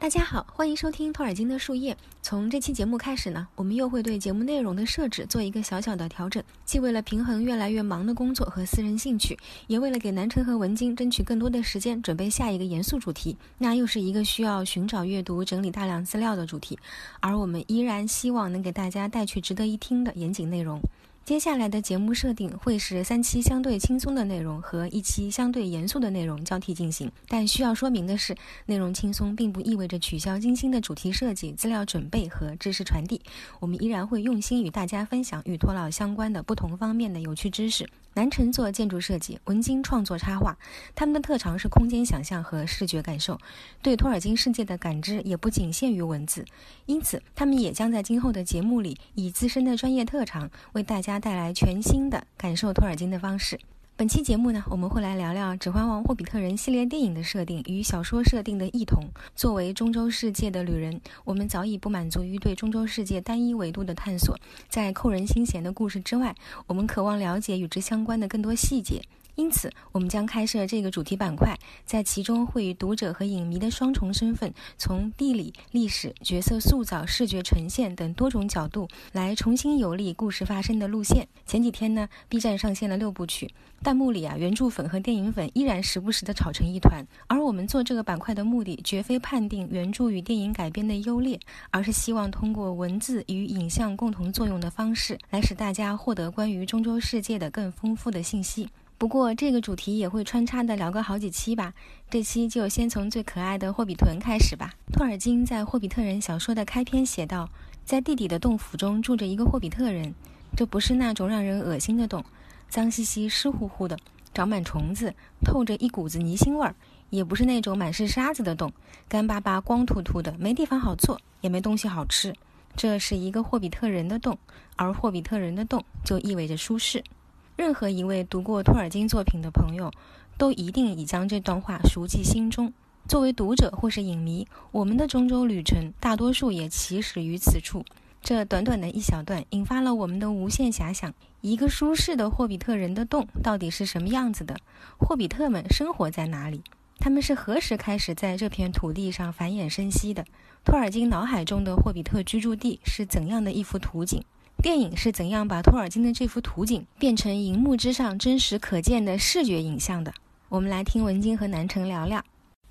大家好，欢迎收听托尔金的树叶。从这期节目开始呢，我们又会对节目内容的设置做一个小小的调整，既为了平衡越来越忙的工作和私人兴趣，也为了给南城和文晶争取更多的时间准备下一个严肃主题，那又是一个需要寻找、阅读、整理大量资料的主题。而我们依然希望能给大家带去值得一听的严谨内容。接下来的节目设定会是三期相对轻松的内容和一期相对严肃的内容交替进行，但需要说明的是，内容轻松并不意味着取消精心的主题设计、资料准备和知识传递。我们依然会用心与大家分享与托老相关的不同方面的有趣知识。南城做建筑设计，文京创作插画，他们的特长是空间想象和视觉感受，对托尔金世界的感知也不仅限于文字，因此他们也将在今后的节目里以自身的专业特长为大家带来全新的感受托尔金的方式。本期节目呢，我们会来聊聊《指环王：霍比特人》系列电影的设定与小说设定的异同。作为中洲世界的旅人，我们早已不满足于对中洲世界单一维度的探索，在扣人心弦的故事之外，我们渴望了解与之相关的更多细节。因此，我们将开设这个主题板块，在其中会以读者和影迷的双重身份，从地理、历史、角色塑造、视觉呈现等多种角度来重新游历故事发生的路线。前几天呢，B 站上线了六部曲，弹幕里啊，原著粉和电影粉依然时不时的吵成一团。而我们做这个板块的目的，绝非判定原著与电影改编的优劣，而是希望通过文字与影像共同作用的方式，来使大家获得关于中洲世界的更丰富的信息。不过，这个主题也会穿插的聊个好几期吧。这期就先从最可爱的霍比屯开始吧。托尔金在《霍比特人》小说的开篇写道：“在地底的洞府中住着一个霍比特人，这不是那种让人恶心的洞，脏兮兮、湿乎乎的，长满虫子，透着一股子泥腥味儿；也不是那种满是沙子的洞，干巴巴、光秃秃的，没地方好坐，也没东西好吃。这是一个霍比特人的洞，而霍比特人的洞就意味着舒适。”任何一位读过托尔金作品的朋友，都一定已将这段话熟记心中。作为读者或是影迷，我们的中州旅程大多数也起始于此处。这短短的一小段，引发了我们的无限遐想：一个舒适的霍比特人的洞到底是什么样子的？霍比特们生活在哪里？他们是何时开始在这片土地上繁衍生息的？托尔金脑海中的霍比特居住地是怎样的一幅图景？电影是怎样把托尔金的这幅图景变成荧幕之上真实可见的视觉影像的？我们来听文金和南城聊聊。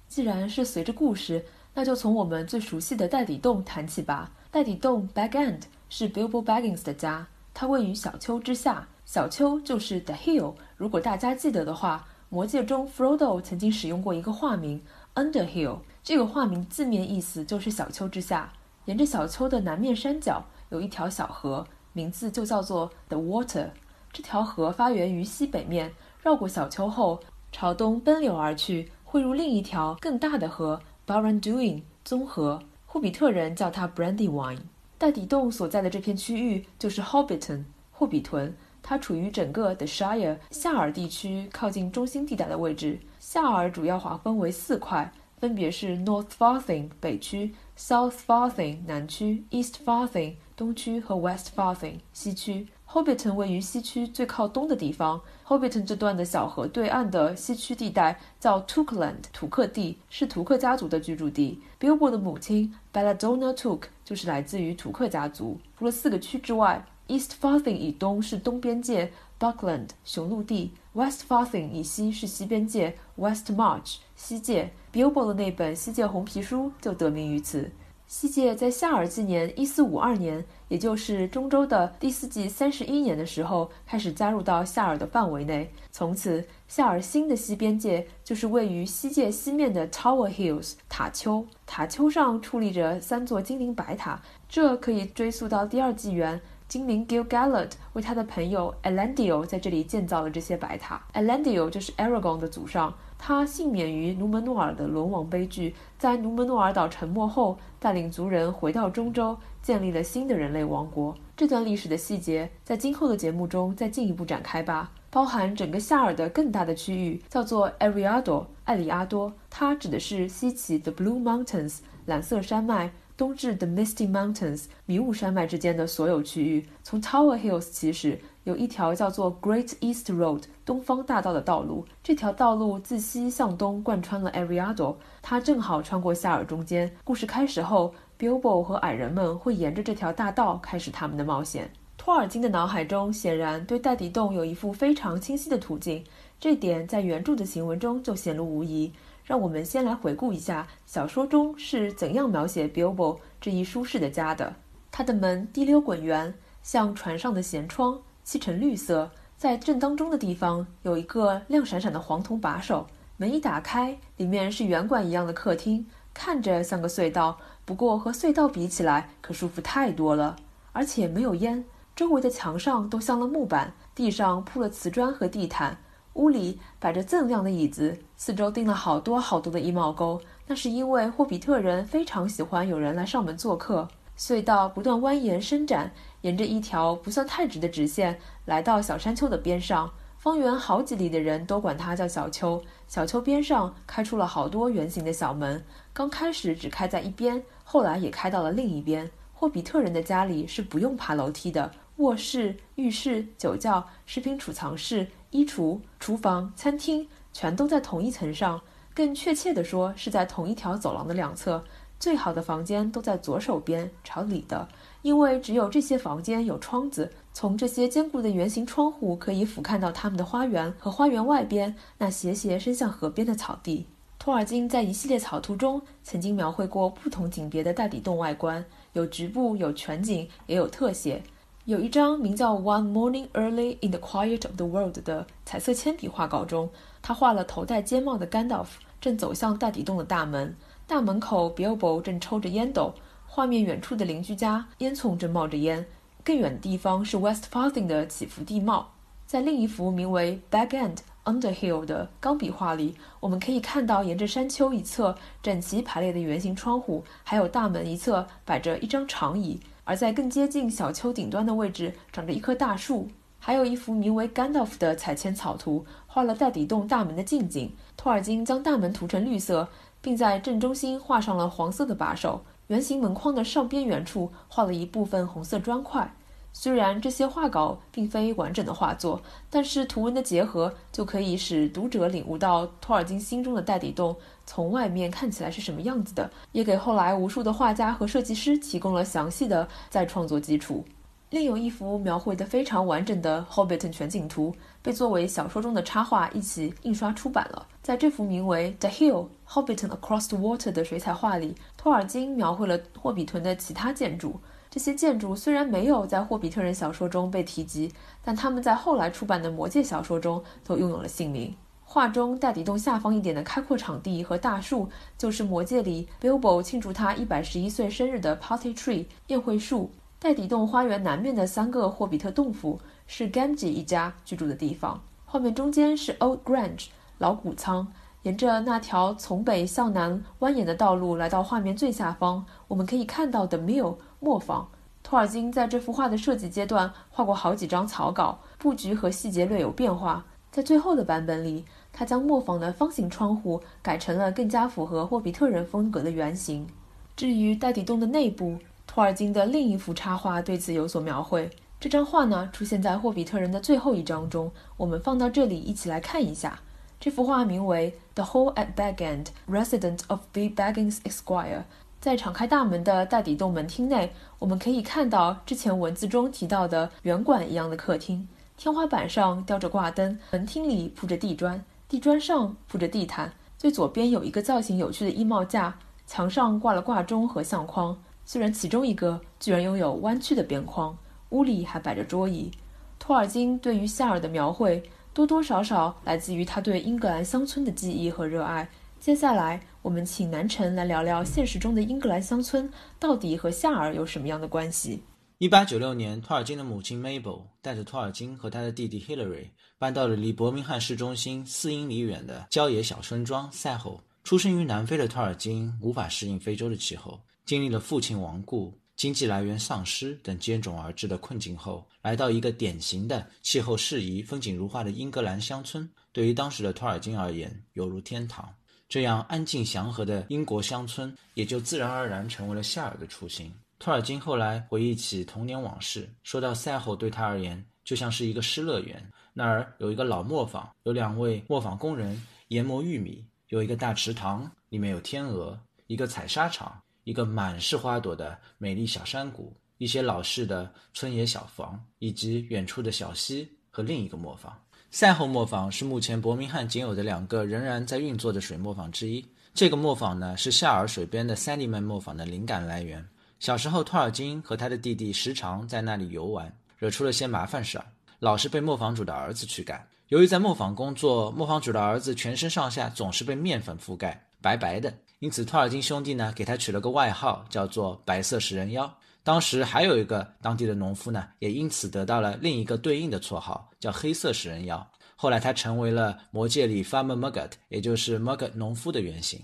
既然是随着故事，那就从我们最熟悉的袋底洞谈起吧。袋底洞 （Bag End） 是 Bilbo Baggins 的家，它位于小丘之下。小丘就是 The Hill。如果大家记得的话，魔戒中 Frodo 曾经使用过一个化名 Underhill，这个化名字面意思就是小丘之下。沿着小丘的南面山脚有一条小河。名字就叫做 The Water。这条河发源于西北面，绕过小丘后，朝东奔流而去，汇入另一条更大的河 Barranduin 综合。霍比特人叫它 Brandywine。大底洞所在的这片区域就是 Hobbiton 霍比屯，它处于整个 The Shire 夏尔地区靠近中心地带的位置。夏尔主要划分为四块，分别是 North Farthing 北区、South Farthing 南区、East Farthing。东区和 West Farthing 西区，Hobbiton 位于西区最靠东的地方。Hobbiton 这段的小河对岸的西区地带叫 Tookland 土克地，是图克家族的居住地。Billbo 的母亲 Belladonna Took 就是来自于图克家族。除了四个区之外，East Farthing 以东是东边界 Buckland 雄鹿地，West Farthing 以西是西边界 West March 西界。Bilbo 的那本西界红皮书就得名于此。西界在夏尔纪年一四五二年，也就是中州的第四纪三十一年的时候，开始加入到夏尔的范围内。从此，夏尔新的西边界就是位于西界西面的 Tower Hills 塔丘。塔丘上矗立着三座精灵白塔，这可以追溯到第二纪元，精灵 Gil-galad 为他的朋友 Elendil 在这里建造了这些白塔。Elendil 就是 Aragorn 的祖上。他幸免于努门诺尔的沦亡悲剧，在努门诺尔岛沉没后，带领族人回到中州，建立了新的人类王国。这段历史的细节，在今后的节目中再进一步展开吧。包含整个夏尔的更大的区域，叫做 Ariado 艾里阿多，它指的是西起 The Blue Mountains 蓝色山脉，东至 The Misty Mountains 迷雾山脉之间的所有区域，从 Tower Hills 起始。有一条叫做 Great East Road 东方大道的道路。这条道路自西向东贯穿了 Ariado，它正好穿过夏尔中间。故事开始后，Bilbo 和矮人们会沿着这条大道开始他们的冒险。托尔金的脑海中显然对戴底洞有一幅非常清晰的图景，这点在原著的行文中就显露无遗。让我们先来回顾一下小说中是怎样描写 Bilbo 这一舒适的家的。他的门滴溜滚圆，像船上的舷窗，漆成绿色。在正当中的地方有一个亮闪闪的黄铜把手。门一打开，里面是圆管一样的客厅，看着像个隧道，不过和隧道比起来可舒服太多了，而且没有烟。周围的墙上都镶了木板，地上铺了瓷砖和地毯。屋里摆着锃亮的椅子，四周钉了好多好多的衣帽钩。那是因为霍比特人非常喜欢有人来上门做客。隧道不断蜿蜒伸展，沿着一条不算太直的直线，来到小山丘的边上。方圆好几里的人都管它叫小丘。小丘边上开出了好多圆形的小门，刚开始只开在一边，后来也开到了另一边。霍比特人的家里是不用爬楼梯的。卧室、浴室、酒窖、食品储藏室、衣橱、厨房、餐厅，全都在同一层上。更确切地说，是在同一条走廊的两侧。最好的房间都在左手边，朝里的，因为只有这些房间有窗子，从这些坚固的圆形窗户可以俯瞰到他们的花园和花园外边那斜斜伸向河边的草地。托尔金在一系列草图中曾经描绘过不同景别的大底洞外观，有局部，有全景，也有特写。有一张名叫《One Morning Early in the Quiet of the World》的彩色铅笔画稿中，他画了头戴尖帽的 Gandalf 正走向大底洞的大门，大门口 Bilbo 正抽着烟斗，画面远处的邻居家烟囱正冒着烟，更远的地方是 West Farthing 的起伏地貌。在另一幅名为《Bag End Underhill》的钢笔画里，我们可以看到沿着山丘一侧整齐排列的圆形窗户，还有大门一侧摆着一张长椅。而在更接近小丘顶端的位置，长着一棵大树。还有一幅名为 Gandalf 的彩铅草图，画了带底洞大门的近景。托尔金将大门涂成绿色，并在正中心画上了黄色的把手。圆形门框的上边缘处画了一部分红色砖块。虽然这些画稿并非完整的画作，但是图文的结合就可以使读者领悟到托尔金心中的袋底洞从外面看起来是什么样子的，也给后来无数的画家和设计师提供了详细的再创作基础。另有一幅描绘得非常完整的 Hobbiton 全景图，被作为小说中的插画一起印刷出版了。在这幅名为《The Hill Hobbiton Across the Water》的水彩画里，托尔金描绘了霍比屯的其他建筑。这些建筑虽然没有在霍比特人小说中被提及，但他们在后来出版的魔戒小说中都拥有了姓名。画中大底洞下方一点的开阔场地和大树，就是魔戒里 Bilbo 庆祝他一百十一岁生日的 Party Tree 宴会树。大底洞花园南面的三个霍比特洞府是 g a m g e 一家居住的地方。画面中间是 Old Grange 老谷仓。沿着那条从北向南蜿蜒的道路来到画面最下方，我们可以看到 The Mill 磨坊。托尔金在这幅画的设计阶段画过好几张草稿，布局和细节略有变化。在最后的版本里，他将磨坊的方形窗户改成了更加符合霍比特人风格的圆形。至于袋底洞的内部，托尔金的另一幅插画对此有所描绘。这张画呢，出现在霍比特人的最后一章中，我们放到这里一起来看一下。这幅画名为《The Hall at Bag End, Resident of B. Baggins Esquire》。在敞开大门的大底洞门厅内，我们可以看到之前文字中提到的圆管一样的客厅。天花板上吊着挂灯，门厅里铺着地砖，地砖上铺着地毯。最左边有一个造型有趣的衣帽架，墙上挂了挂钟和相框，虽然其中一个居然拥有弯曲的边框。屋里还摆着桌椅。托尔金对于夏尔的描绘。多多少少来自于他对英格兰乡村的记忆和热爱。接下来，我们请南辰来聊聊现实中的英格兰乡村到底和夏尔有什么样的关系。一八九六年，托尔金的母亲 Mabel 带着托尔金和他的弟弟 Hilary 搬到了离伯明翰市中心四英里远的郊野小村庄赛后。出生于南非的托尔金无法适应非洲的气候，经历了父亲亡故。经济来源丧失等接踵而至的困境后，来到一个典型的气候适宜、风景如画的英格兰乡村，对于当时的托尔金而言犹如天堂。这样安静祥和的英国乡村，也就自然而然成为了夏尔的初心。托尔金后来回忆起童年往事，说到赛后对他而言就像是一个失乐园。那儿有一个老磨坊，有两位磨坊工人研磨玉米，有一个大池塘，里面有天鹅，一个采砂场，一个满是花朵的美丽小山谷，一些老式的村野小房，以及远处的小溪和另一个磨坊。赛后磨坊是目前伯明翰仅有的两个仍然在运作的水磨坊之一。这个磨坊呢，是夏尔水边的 Sandyman 磨坊的灵感来源。小时候，托尔金和他的弟弟时常在那里游玩，惹出了些麻烦事儿，老是被磨坊主的儿子驱赶。由于在磨坊工作，磨坊主的儿子全身上下总是被面粉覆盖，白白的，因此托尔金兄弟呢，给他取了个外号，叫做“白色食人妖”。当时还有一个当地的农夫呢，也因此得到了另一个对应的绰号，叫“黑色食人妖”。后来他成为了魔戒里 Farmer Mugget，也就是 Mugget 农夫的原型。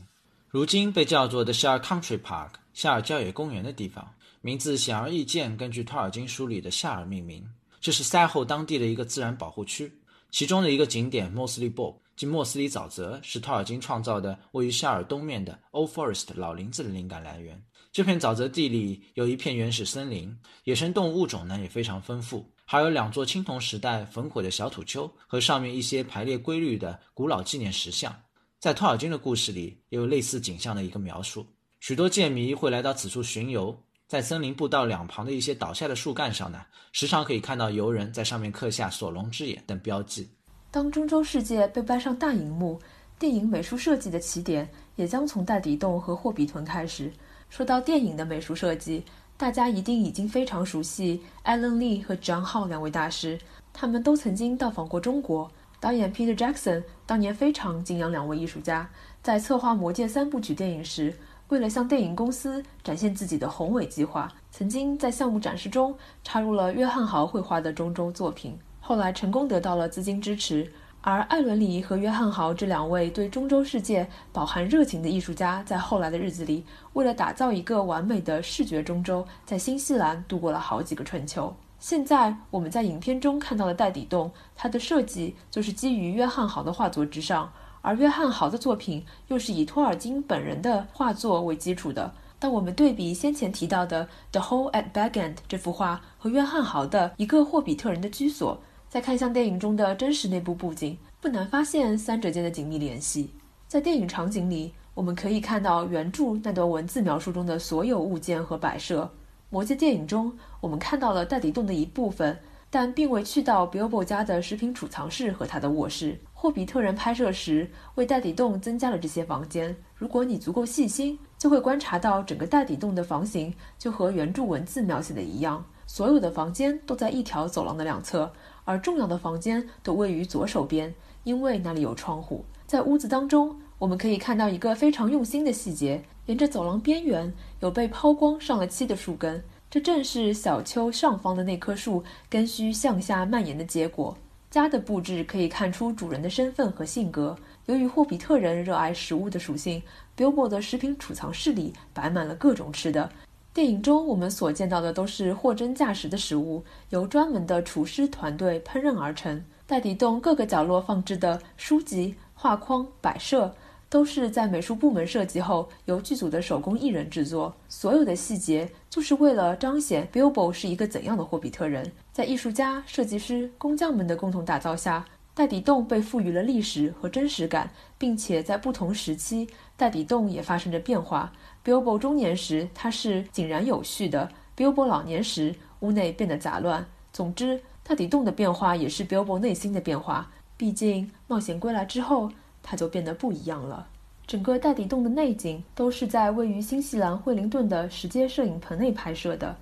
如今被叫做 The Shire Country Park 夏尔郊野公园的地方，名字显而易见，根据托尔金书里的夏尔命名。这是赛后当地的一个自然保护区，其中的一个景点莫斯利 Bog 即莫斯里沼泽，是托尔金创造的位于夏尔东面的 Old Forest 老林子的灵感来源。这片沼泽地里有一片原始森林，野生动物物种呢也非常丰富，还有两座青铜时代焚毁的小土丘和上面一些排列规律的古老纪念石像。在托尔金的故事里，也有类似景象的一个描述。许多剑迷会来到此处巡游，在森林步道两旁的一些倒下的树干上呢，时常可以看到游人在上面刻下“索隆之眼”等标记。当中州世界被搬上大荧幕，电影美术设计的起点也将从戴底洞和霍比屯开始。说到电影的美术设计，大家一定已经非常熟悉 Alan Lee 和 John Howe 两位大师，他们都曾经到访过中国。导演 Peter Jackson 当年非常敬仰两位艺术家，在策划《魔戒》三部曲电影时，为了向电影公司展现自己的宏伟计划，曾经在项目展示中插入了约翰豪绘画的中州作品，后来成功得到了资金支持。而艾伦·里和约翰·豪这两位对中州世界饱含热情的艺术家，在后来的日子里，为了打造一个完美的视觉中州，在新西兰度过了好几个春秋。现在我们在影片中看到的戴底洞，它的设计就是基于约翰·豪的画作之上，而约翰·豪的作品又是以托尔金本人的画作为基础的。当我们对比先前提到的《The Hole at Bag End》这幅画和约翰·豪的一个霍比特人的居所，再看向电影中的真实内部布景，不难发现三者间的紧密联系。在电影场景里，我们可以看到原著那段文字描述中的所有物件和摆设。魔戒电影中，我们看到了戴底洞的一部分，但并未去到 Bilbo 家的食品储藏室和他的卧室。霍比特人拍摄时为戴底洞增加了这些房间。如果你足够细心，就会观察到整个戴底洞的房型就和原著文字描写的一样，所有的房间都在一条走廊的两侧。而重要的房间都位于左手边，因为那里有窗户。在屋子当中，我们可以看到一个非常用心的细节：沿着走廊边缘有被抛光上了漆的树根，这正是小丘上方的那棵树根须向下蔓延的结果。家的布置可以看出主人的身份和性格。由于霍比特人热爱食物的属性，Bilbo 的食品储藏室里摆满了各种吃的。电影中我们所见到的都是货真价实的食物，由专门的厨师团队烹饪而成。袋底洞各个角落放置的书籍、画框、摆设，都是在美术部门设计后由剧组的手工艺人制作。所有的细节就是为了彰显 Bilbo 是一个怎样的霍比特人。在艺术家、设计师、工匠们的共同打造下，袋底洞被赋予了历史和真实感，并且在不同时期，袋底洞也发生着变化。Bilbo 中年时，它是井然有序的；Bilbo 老年时，屋内变得杂乱。总之，大底洞的变化也是 Bilbo 内心的变化。毕竟，冒险归来之后，他就变得不一样了。整个大底洞的内景都是在位于新西兰惠灵顿的石阶摄影棚内拍摄的。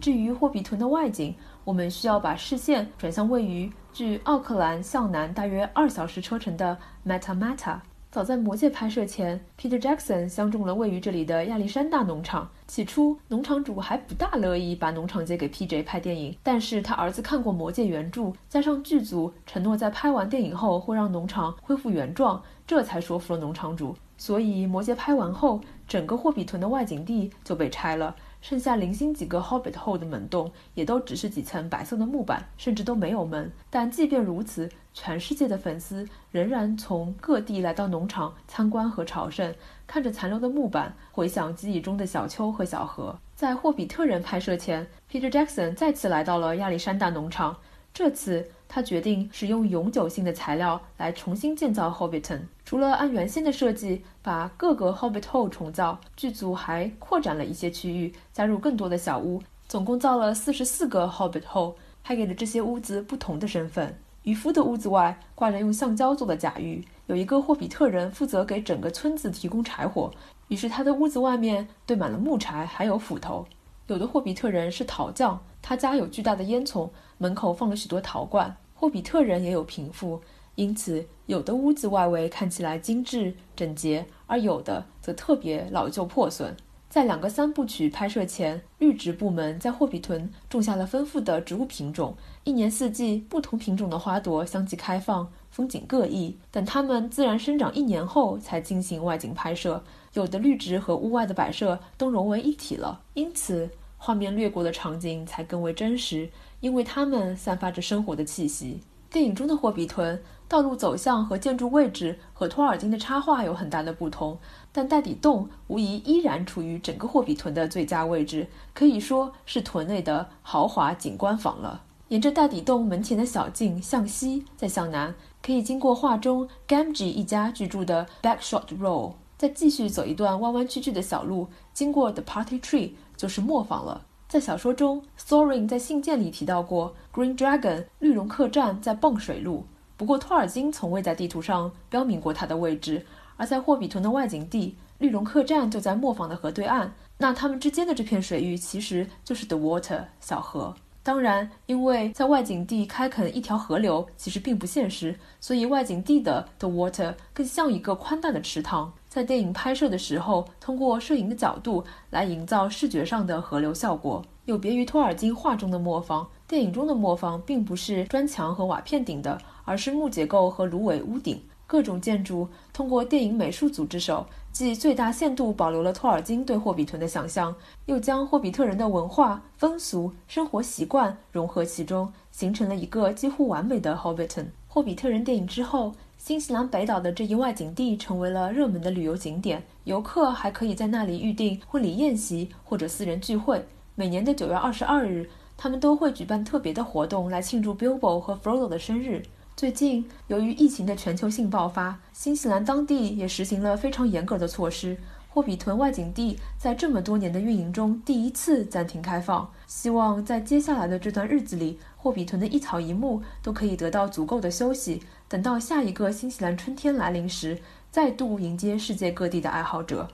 至于霍比屯的外景，我们需要把视线转向位于距奥克兰向南大约二小时车程的 Matamata。早在《魔戒》拍摄前，Peter Jackson 相中了位于这里的亚历山大农场。起初，农场主还不大乐意把农场借给 PJ 拍电影，但是他儿子看过《魔戒》原著，加上剧组承诺在拍完电影后会让农场恢复原状，这才说服了农场主。所以，《魔戒》拍完后，整个霍比屯的外景地就被拆了。剩下零星几个 Hobbit Hole 的门洞，也都只是几层白色的木板，甚至都没有门。但即便如此，全世界的粉丝仍然从各地来到农场参观和朝圣，看着残留的木板，回想记忆中的小丘和小河。在霍比特人拍摄前，Peter Jackson 再次来到了亚历山大农场。这次他决定使用永久性的材料来重新建造 Hobbiton。除了按原先的设计把各个 Hobbit Hole 重造，剧组还扩展了一些区域，加入更多的小屋，总共造了四十四个 Hobbit Hole，还给了这些屋子不同的身份。渔夫的屋子外挂着用橡胶做的假鱼，有一个霍比特人负责给整个村子提供柴火，于是他的屋子外面堆满了木柴还有斧头。有的霍比特人是陶匠，他家有巨大的烟囱，门口放了许多陶罐。霍比特人也有贫富，因此有的屋子外围看起来精致整洁，而有的则特别老旧破损。在两个三部曲拍摄前，绿植部门在霍比屯种下了丰富的植物品种，一年四季不同品种的花朵相继开放，风景各异。等它们自然生长一年后，才进行外景拍摄。有的绿植和屋外的摆设都融为一体了，因此画面掠过的场景才更为真实，因为它们散发着生活的气息。电影中的霍比屯道路走向和建筑位置和托尔金的插画有很大的不同，但袋底洞无疑依然处于整个霍比屯的最佳位置，可以说是屯内的豪华景观房了。沿着袋底洞门前的小径向西再向南，可以经过画中 Gamgee 一家居住的 Backshot Row。再继续走一段弯弯曲曲的小路，经过 The Party Tree 就是磨坊了。在小说中，Thorin 在信件里提到过 Green Dragon 绿龙客栈在泵水路，不过托尔金从未在地图上标明过它的位置。而在霍比屯的外景地，绿龙客栈就在磨坊的河对岸，那它们之间的这片水域其实就是 The Water 小河。当然，因为在外景地开垦一条河流其实并不现实，所以外景地的 The Water 更像一个宽大的池塘。在电影拍摄的时候，通过摄影的角度来营造视觉上的河流效果。有别于托尔金画中的磨坊，电影中的磨坊并不是砖墙和瓦片顶的，而是木结构和芦苇屋顶。各种建筑通过电影美术组之手，既最大限度保留了托尔金对霍比屯的想象，又将霍比特人的文化、风俗、生活习惯融合其中，形成了一个几乎完美的 Hobbiton。霍比特人电影之后，新西兰北岛的这一外景地成为了热门的旅游景点，游客还可以在那里预定婚礼宴席或者私人聚会。每年的九月二十二日，他们都会举办特别的活动来庆祝 Bilbo 和 Frodo 的生日。最近，由于疫情的全球性爆发，新西兰当地也实行了非常严格的措施。霍比屯外景地在这么多年的运营中第一次暂停开放。希望在接下来的这段日子里，霍比屯的一草一木都可以得到足够的休息，等到下一个新西兰春天来临时，再度迎接世界各地的爱好者。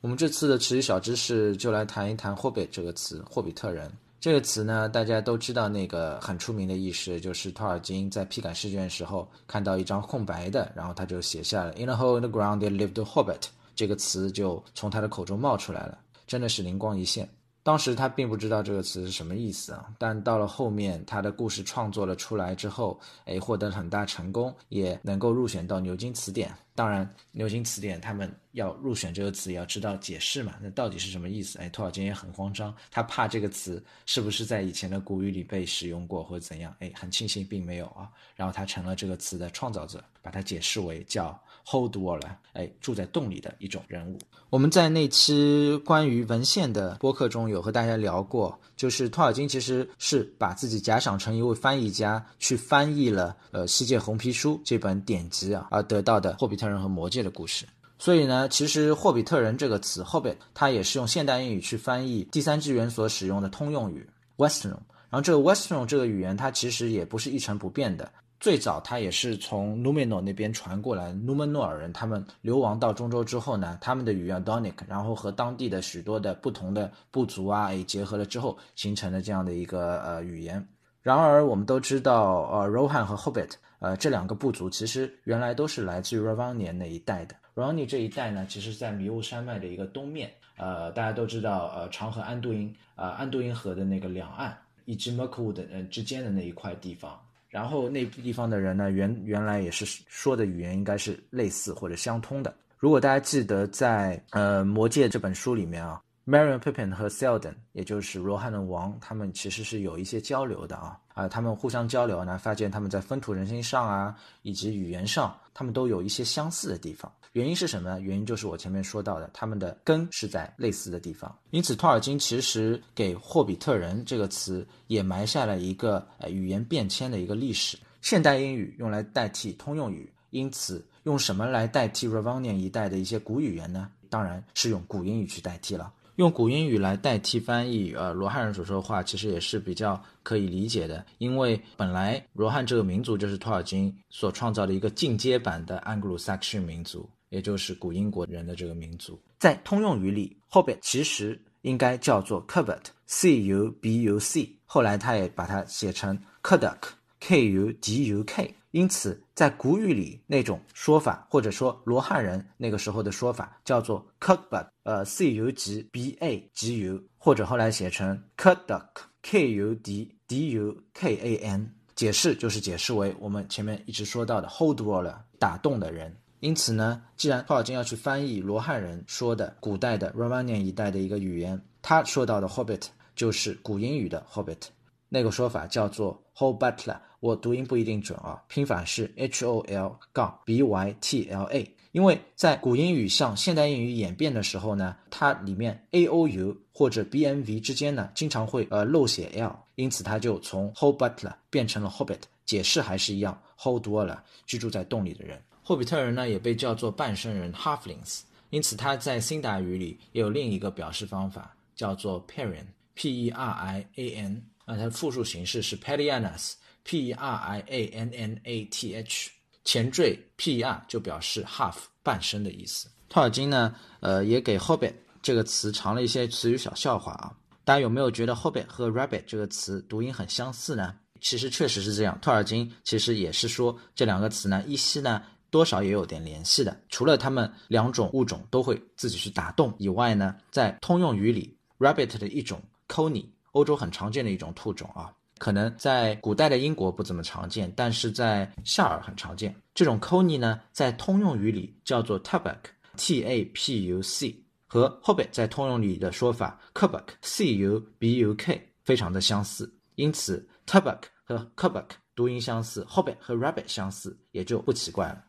我们这次的词语小知识就来谈一谈 “hobbit” 这个词，霍比特人。这个词呢，大家都知道，那个很出名的意识就是托尔金在批改试卷的时候看到一张空白的，然后他就写下了 “In a hole in the ground there lived a hobbit”，这个词就从他的口中冒出来了，真的是灵光一现。当时他并不知道这个词是什么意思啊，但到了后面他的故事创作了出来之后，哎，获得了很大成功，也能够入选到牛津词典。当然，牛津词典他们要入选这个词，也要知道解释嘛，那到底是什么意思？哎，托尔金也很慌张，他怕这个词是不是在以前的古语里被使用过或者怎样？哎，很庆幸并没有啊。然后他成了这个词的创造者，把它解释为叫。Hold Waller，哎，住在洞里的一种人物。我们在那期关于文献的播客中有和大家聊过，就是托尔金其实是把自己假想成一位翻译家，去翻译了呃《世界红皮书》这本典籍啊，而得到的霍比特人和魔戒的故事。所以呢，其实霍比特人这个词 Hobbit，它也是用现代英语去翻译第三纪元所使用的通用语 Western。然后这个 Western 这个语言，它其实也不是一成不变的。最早，它也是从 Numenor 那边传过来。努门诺尔人他们流亡到中州之后呢，他们的语言 Donic，然后和当地的许多的不同的部族啊，也结合了之后，形成了这样的一个呃语言。然而，我们都知道，呃，Rohan 和 Hobbit，呃，这两个部族其实原来都是来自于 Ravania 那一带的。Ravani 这一带呢，其实在迷雾山脉的一个东面，呃，大家都知道，呃，长河安杜因，呃，安杜因河的那个两岸，以及 Mirkwood 呃之间的那一块地方。然后那地方的人呢，原原来也是说的语言应该是类似或者相通的。如果大家记得在呃《魔戒》这本书里面啊，Marion Pippin 和 Selden，也就是罗汉的王，他们其实是有一些交流的啊啊，他们互相交流呢，发现他们在风土人情上啊，以及语言上，他们都有一些相似的地方。原因是什么呢？原因就是我前面说到的，他们的根是在类似的地方。因此，托尔金其实给霍比特人这个词也埋下了一个呃语言变迁的一个历史。现代英语用来代替通用语，因此用什么来代替 Ravanian 一带的一些古语言呢？当然是用古英语去代替了。用古英语来代替翻译，呃，罗汉人所说的话，其实也是比较可以理解的，因为本来罗汉这个民族就是托尔金所创造的一个进阶版的 Anglo-Saxon 民族。也就是古英国人的这个民族，在通用语里，Hobbit 其实应该叫做 Cubuc，C U B U C，后来他也把它写成 Cuduk，K U D U K。因此，在古语里那种说法，或者说罗汉人那个时候的说法，叫做 Cudbuc，呃，C U G B A G U，或者后来写成 Cuduk，K U D D U K A N。解释就是解释为我们前面一直说到的 Holdwaller，打动的人。因此呢，既然托尔金要去翻译罗汉人说的古代的 Romanian 一带的一个语言，他说到的 Hobbit 就是古英语的 Hobbit，那个说法叫做 Hobbytla，我读音不一定准啊，拼法是 H O L 杠 B Y T L A。因为在古英语向现代英语演变的时候呢，它里面 A O U 或者 B M V 之间呢，经常会呃漏写 L，因此它就从 Hobbytla 变成了 Hobbit，解释还是一样，Holdwaller 居住在洞里的人。霍比特人呢，也被叫做半生人 （Halflings），因此他在辛达语里也有另一个表示方法，叫做 Perian（P-E-R-I-A-N）。那它的复数形式是 Perianas P R I A N N A T H，。前缀 P-E-R 就表示 half 半生的意思。托尔金呢，呃，也给 Hobbit 这个词藏了一些词语小笑话啊。大家有没有觉得 Hobbit 和 Rabbit 这个词读音很相似呢？其实确实是这样，托尔金其实也是说这两个词呢，依稀呢多少也有点联系的。除了他们两种物种都会自己去打洞以外呢，在通用语里，rabbit 的一种 cony，欧洲很常见的一种兔种啊，可能在古代的英国不怎么常见，但是在夏尔很常见。这种 coney 呢，在通用语里叫做 tabac，t-a-p-u-c，和 hobbit 在通用里的说法 cubuc，c u b u k 非常的相似，因此，tabac。和 k u b u k 读音相似，Hobbit 和 Rabbit 相似，也就不奇怪了。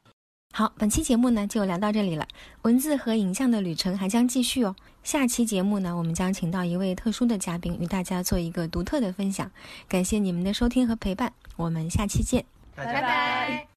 好，本期节目呢就聊到这里了。文字和影像的旅程还将继续哦。下期节目呢，我们将请到一位特殊的嘉宾，与大家做一个独特的分享。感谢你们的收听和陪伴，我们下期见，拜拜。